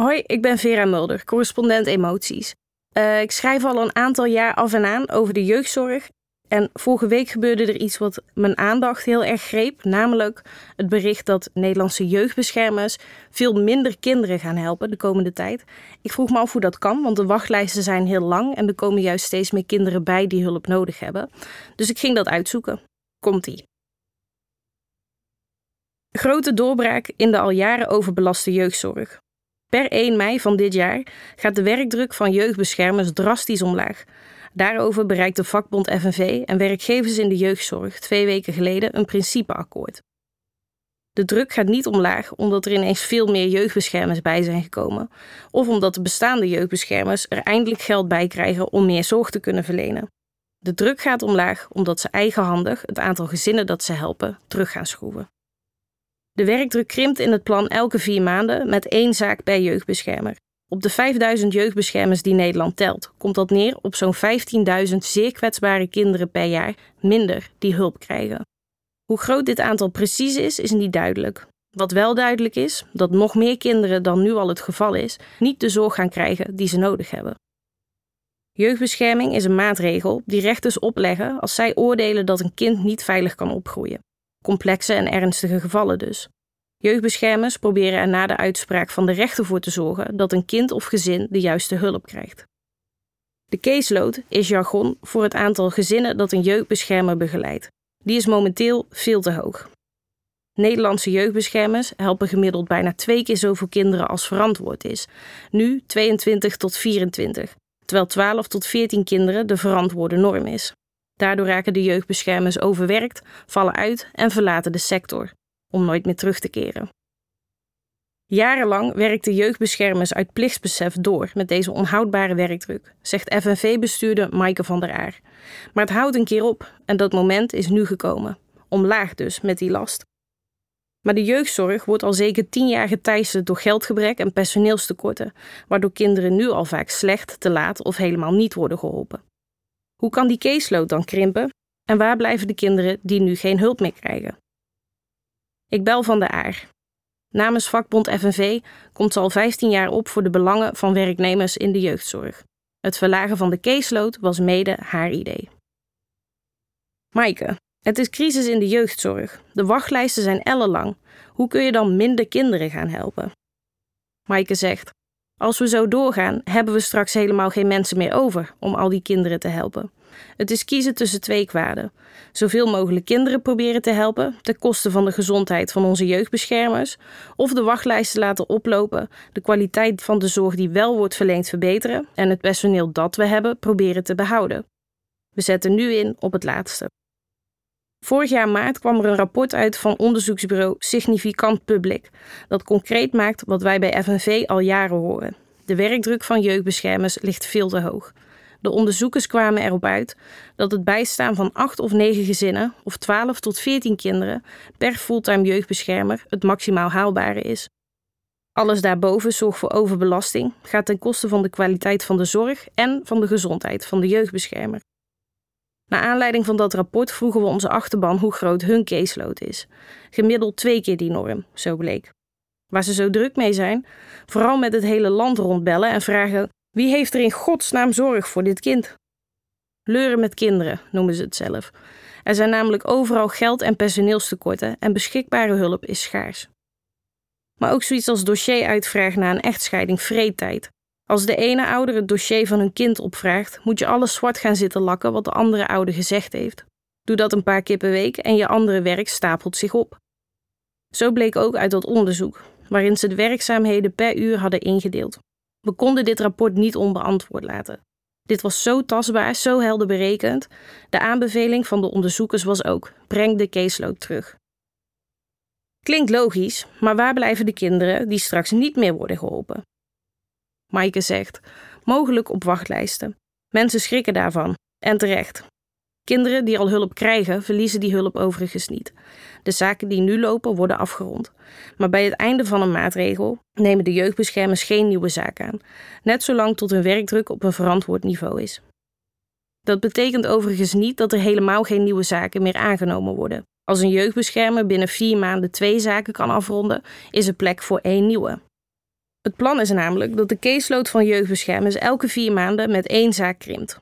Hoi, ik ben Vera Mulder, correspondent emoties. Uh, ik schrijf al een aantal jaar af en aan over de jeugdzorg. En vorige week gebeurde er iets wat mijn aandacht heel erg greep, namelijk het bericht dat Nederlandse jeugdbeschermers veel minder kinderen gaan helpen de komende tijd. Ik vroeg me af hoe dat kan, want de wachtlijsten zijn heel lang en er komen juist steeds meer kinderen bij die hulp nodig hebben. Dus ik ging dat uitzoeken. Komt-ie. Grote doorbraak in de al jaren overbelaste jeugdzorg. Per 1 mei van dit jaar gaat de werkdruk van jeugdbeschermers drastisch omlaag. Daarover bereikte vakbond FNV en werkgevers in de jeugdzorg twee weken geleden een principeakkoord. De druk gaat niet omlaag omdat er ineens veel meer jeugdbeschermers bij zijn gekomen, of omdat de bestaande jeugdbeschermers er eindelijk geld bij krijgen om meer zorg te kunnen verlenen. De druk gaat omlaag omdat ze eigenhandig het aantal gezinnen dat ze helpen terug gaan schroeven. De werkdruk krimpt in het plan elke vier maanden met één zaak per jeugdbeschermer. Op de 5000 jeugdbeschermers die Nederland telt, komt dat neer op zo'n 15.000 zeer kwetsbare kinderen per jaar minder die hulp krijgen. Hoe groot dit aantal precies is, is niet duidelijk. Wat wel duidelijk is, dat nog meer kinderen dan nu al het geval is, niet de zorg gaan krijgen die ze nodig hebben. Jeugdbescherming is een maatregel die rechters opleggen als zij oordelen dat een kind niet veilig kan opgroeien complexe en ernstige gevallen dus. Jeugdbeschermers proberen er na de uitspraak van de rechter voor te zorgen dat een kind of gezin de juiste hulp krijgt. De caseload is jargon voor het aantal gezinnen dat een jeugdbeschermer begeleidt. Die is momenteel veel te hoog. Nederlandse jeugdbeschermers helpen gemiddeld bijna twee keer zoveel kinderen als verantwoord is, nu 22 tot 24, terwijl 12 tot 14 kinderen de verantwoorde norm is. Daardoor raken de jeugdbeschermers overwerkt, vallen uit en verlaten de sector, om nooit meer terug te keren. Jarenlang werkten jeugdbeschermers uit plichtsbesef door met deze onhoudbare werkdruk, zegt FNV-bestuurder Maaike van der Aar. Maar het houdt een keer op en dat moment is nu gekomen. Omlaag dus met die last. Maar de jeugdzorg wordt al zeker tien jaar geteisterd door geldgebrek en personeelstekorten, waardoor kinderen nu al vaak slecht, te laat of helemaal niet worden geholpen. Hoe kan die caseload dan krimpen? En waar blijven de kinderen die nu geen hulp meer krijgen? Ik bel van de Aar. Namens vakbond FNV komt ze al 15 jaar op voor de belangen van werknemers in de jeugdzorg. Het verlagen van de caseload was mede haar idee. Maaike, het is crisis in de jeugdzorg. De wachtlijsten zijn ellenlang. Hoe kun je dan minder kinderen gaan helpen? Maaike zegt: als we zo doorgaan, hebben we straks helemaal geen mensen meer over om al die kinderen te helpen. Het is kiezen tussen twee kwaden. Zoveel mogelijk kinderen proberen te helpen, ten koste van de gezondheid van onze jeugdbeschermers, of de wachtlijsten laten oplopen, de kwaliteit van de zorg die wel wordt verleend verbeteren en het personeel dat we hebben proberen te behouden. We zetten nu in op het laatste. Vorig jaar maart kwam er een rapport uit van onderzoeksbureau Significant Public, dat concreet maakt wat wij bij FNV al jaren horen. De werkdruk van jeugdbeschermers ligt veel te hoog. De onderzoekers kwamen erop uit dat het bijstaan van 8 of 9 gezinnen of 12 tot 14 kinderen per fulltime jeugdbeschermer het maximaal haalbare is. Alles daarboven zorgt voor overbelasting, gaat ten koste van de kwaliteit van de zorg en van de gezondheid van de jeugdbeschermer. Naar aanleiding van dat rapport vroegen we onze achterban hoe groot hun caseload is. Gemiddeld twee keer die norm, zo bleek. Waar ze zo druk mee zijn, vooral met het hele land rondbellen en vragen: wie heeft er in godsnaam zorg voor dit kind? Leuren met kinderen noemen ze het zelf. Er zijn namelijk overal geld- en personeelstekorten en beschikbare hulp is schaars. Maar ook zoiets als dossieruitvraag na een echtscheiding vreedtijd. Als de ene ouder het dossier van hun kind opvraagt, moet je alles zwart gaan zitten lakken wat de andere ouder gezegd heeft. Doe dat een paar keer per week en je andere werk stapelt zich op. Zo bleek ook uit dat onderzoek, waarin ze de werkzaamheden per uur hadden ingedeeld. We konden dit rapport niet onbeantwoord laten. Dit was zo tastbaar, zo helder berekend. De aanbeveling van de onderzoekers was ook: breng de caseload terug. Klinkt logisch, maar waar blijven de kinderen die straks niet meer worden geholpen? Maaike zegt, mogelijk op wachtlijsten. Mensen schrikken daarvan, en terecht. Kinderen die al hulp krijgen, verliezen die hulp overigens niet. De zaken die nu lopen worden afgerond. Maar bij het einde van een maatregel nemen de jeugdbeschermers geen nieuwe zaak aan, net zolang tot hun werkdruk op een verantwoord niveau is. Dat betekent overigens niet dat er helemaal geen nieuwe zaken meer aangenomen worden. Als een jeugdbeschermer binnen vier maanden twee zaken kan afronden, is er plek voor één nieuwe. Het plan is namelijk dat de caseload van jeugdbeschermers elke vier maanden met één zaak krimpt.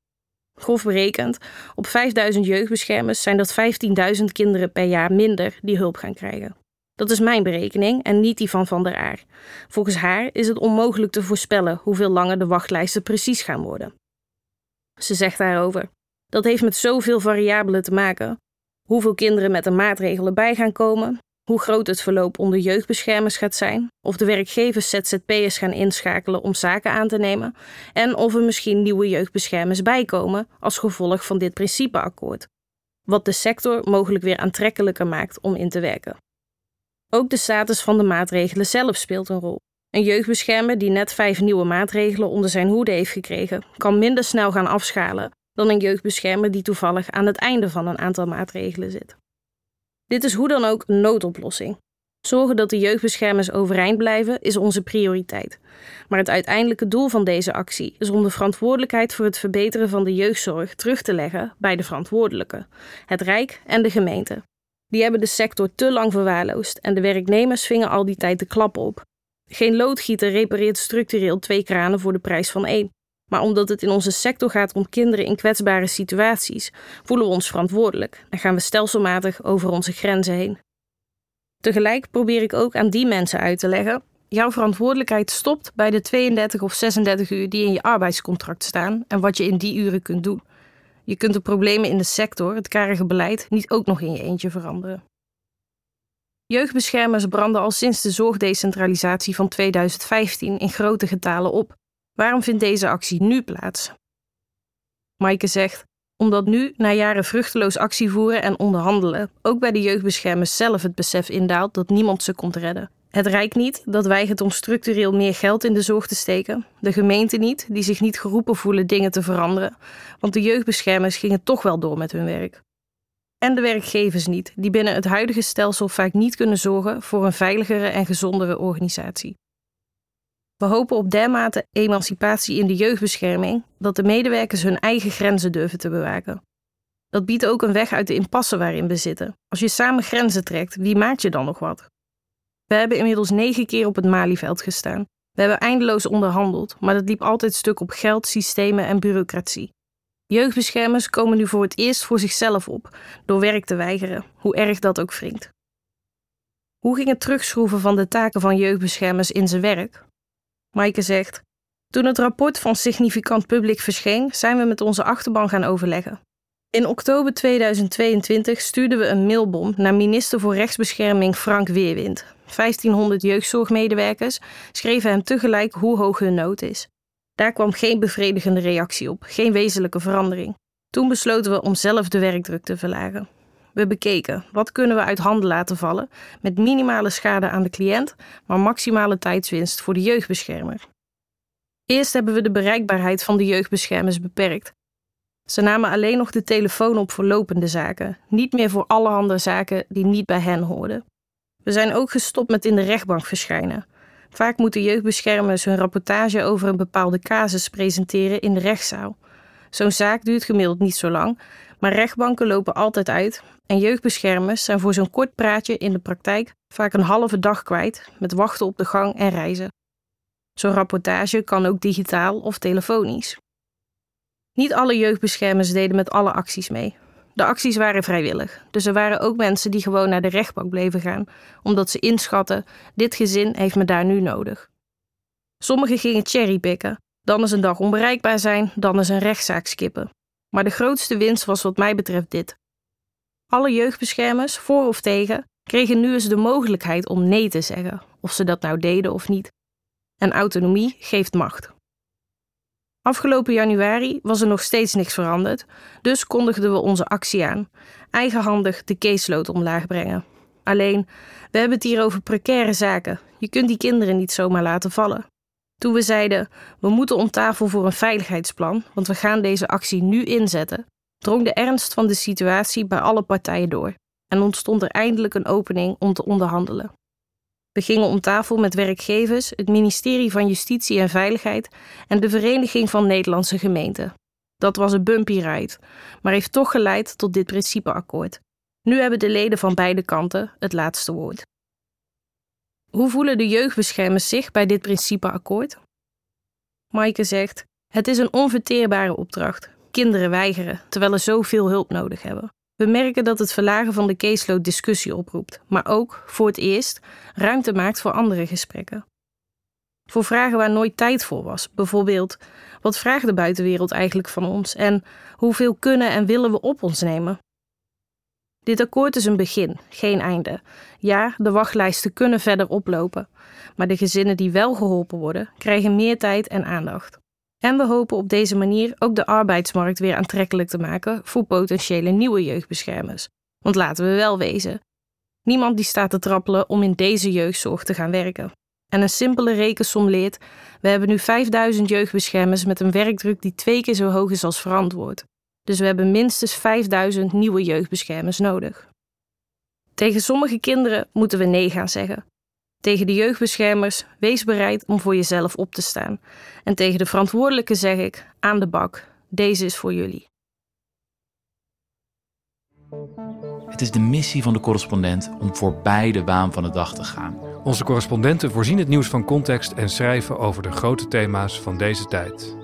Grof berekend, op 5000 jeugdbeschermers zijn dat 15.000 kinderen per jaar minder die hulp gaan krijgen. Dat is mijn berekening en niet die van Van der Aar. Volgens haar is het onmogelijk te voorspellen hoeveel langer de wachtlijsten precies gaan worden. Ze zegt daarover: Dat heeft met zoveel variabelen te maken. Hoeveel kinderen met de maatregelen bij gaan komen, hoe groot het verloop onder jeugdbeschermers gaat zijn, of de werkgevers ZZP'ers gaan inschakelen om zaken aan te nemen en of er misschien nieuwe jeugdbeschermers bijkomen als gevolg van dit principeakkoord, wat de sector mogelijk weer aantrekkelijker maakt om in te werken. Ook de status van de maatregelen zelf speelt een rol. Een jeugdbeschermer die net vijf nieuwe maatregelen onder zijn hoede heeft gekregen, kan minder snel gaan afschalen dan een jeugdbeschermer die toevallig aan het einde van een aantal maatregelen zit. Dit is hoe dan ook een noodoplossing. Zorgen dat de jeugdbeschermers overeind blijven is onze prioriteit. Maar het uiteindelijke doel van deze actie is om de verantwoordelijkheid voor het verbeteren van de jeugdzorg terug te leggen bij de verantwoordelijken, het Rijk en de gemeente. Die hebben de sector te lang verwaarloosd en de werknemers vingen al die tijd de klap op. Geen loodgieter repareert structureel twee kranen voor de prijs van één. Maar omdat het in onze sector gaat om kinderen in kwetsbare situaties, voelen we ons verantwoordelijk en gaan we stelselmatig over onze grenzen heen. Tegelijk probeer ik ook aan die mensen uit te leggen: jouw verantwoordelijkheid stopt bij de 32 of 36 uur die in je arbeidscontract staan en wat je in die uren kunt doen. Je kunt de problemen in de sector, het karige beleid, niet ook nog in je eentje veranderen. Jeugdbeschermers branden al sinds de zorgdecentralisatie van 2015 in grote getalen op. Waarom vindt deze actie nu plaats? Maaike zegt: omdat nu, na jaren vruchteloos actie voeren en onderhandelen, ook bij de jeugdbeschermers zelf het besef indaalt dat niemand ze komt redden. Het Rijk niet, dat weigert om structureel meer geld in de zorg te steken. De gemeente niet, die zich niet geroepen voelen dingen te veranderen. Want de jeugdbeschermers gingen toch wel door met hun werk. En de werkgevers niet, die binnen het huidige stelsel vaak niet kunnen zorgen voor een veiligere en gezondere organisatie. We hopen op dermate emancipatie in de jeugdbescherming dat de medewerkers hun eigen grenzen durven te bewaken. Dat biedt ook een weg uit de impasse waarin we zitten. Als je samen grenzen trekt, wie maakt je dan nog wat? We hebben inmiddels negen keer op het Malieveld gestaan. We hebben eindeloos onderhandeld, maar dat liep altijd stuk op geld, systemen en bureaucratie. Jeugdbeschermers komen nu voor het eerst voor zichzelf op, door werk te weigeren, hoe erg dat ook wringt. Hoe ging het terugschroeven van de taken van jeugdbeschermers in zijn werk? Maaike zegt: Toen het rapport van Significant Public verscheen, zijn we met onze achterban gaan overleggen. In oktober 2022 stuurden we een mailbom naar minister voor Rechtsbescherming Frank Weerwind. 1500 jeugdzorgmedewerkers schreven hem tegelijk hoe hoog hun nood is. Daar kwam geen bevredigende reactie op, geen wezenlijke verandering. Toen besloten we om zelf de werkdruk te verlagen. We bekeken wat kunnen we uit handen laten vallen met minimale schade aan de cliënt, maar maximale tijdswinst voor de jeugdbeschermer. Eerst hebben we de bereikbaarheid van de jeugdbeschermers beperkt. Ze namen alleen nog de telefoon op voor lopende zaken, niet meer voor allerhande zaken die niet bij hen hoorden. We zijn ook gestopt met in de rechtbank verschijnen. Vaak moeten jeugdbeschermers hun rapportage over een bepaalde casus presenteren in de rechtszaal. Zo'n zaak duurt gemiddeld niet zo lang, maar rechtbanken lopen altijd uit en jeugdbeschermers zijn voor zo'n kort praatje in de praktijk vaak een halve dag kwijt met wachten op de gang en reizen. Zo'n rapportage kan ook digitaal of telefonisch. Niet alle jeugdbeschermers deden met alle acties mee. De acties waren vrijwillig, dus er waren ook mensen die gewoon naar de rechtbank bleven gaan, omdat ze inschatten: dit gezin heeft me daar nu nodig. Sommigen gingen cherrypicken, dan eens een dag onbereikbaar zijn, dan eens een rechtszaak skippen. Maar de grootste winst was wat mij betreft dit. Alle jeugdbeschermers, voor of tegen, kregen nu eens de mogelijkheid om nee te zeggen, of ze dat nou deden of niet. En autonomie geeft macht. Afgelopen januari was er nog steeds niks veranderd, dus kondigden we onze actie aan. Eigenhandig de caseload omlaag brengen. Alleen, we hebben het hier over precaire zaken. Je kunt die kinderen niet zomaar laten vallen. Toen we zeiden, we moeten om tafel voor een veiligheidsplan, want we gaan deze actie nu inzetten, drong de ernst van de situatie bij alle partijen door en ontstond er eindelijk een opening om te onderhandelen. We gingen om tafel met werkgevers, het ministerie van Justitie en Veiligheid en de Vereniging van Nederlandse Gemeenten. Dat was een bumpy ride, maar heeft toch geleid tot dit principeakkoord. Nu hebben de leden van beide kanten het laatste woord. Hoe voelen de jeugdbeschermers zich bij dit principeakkoord? Maaike zegt: Het is een onverteerbare opdracht. Kinderen weigeren, terwijl er zoveel hulp nodig hebben. We merken dat het verlagen van de caseload discussie oproept, maar ook, voor het eerst, ruimte maakt voor andere gesprekken. Voor vragen waar nooit tijd voor was. Bijvoorbeeld, wat vraagt de buitenwereld eigenlijk van ons en hoeveel kunnen en willen we op ons nemen? Dit akkoord is een begin, geen einde. Ja, de wachtlijsten kunnen verder oplopen, maar de gezinnen die wel geholpen worden, krijgen meer tijd en aandacht. En we hopen op deze manier ook de arbeidsmarkt weer aantrekkelijk te maken voor potentiële nieuwe jeugdbeschermers. Want laten we wel wezen, niemand die staat te trappelen om in deze jeugdzorg te gaan werken. En een simpele rekensom leert: we hebben nu 5000 jeugdbeschermers met een werkdruk die twee keer zo hoog is als verantwoord. Dus we hebben minstens 5000 nieuwe jeugdbeschermers nodig. Tegen sommige kinderen moeten we nee gaan zeggen. Tegen de jeugdbeschermers, wees bereid om voor jezelf op te staan. En tegen de verantwoordelijke zeg ik: aan de bak, deze is voor jullie. Het is de missie van de correspondent om voorbij de baan van de dag te gaan. Onze correspondenten voorzien het nieuws van context en schrijven over de grote thema's van deze tijd.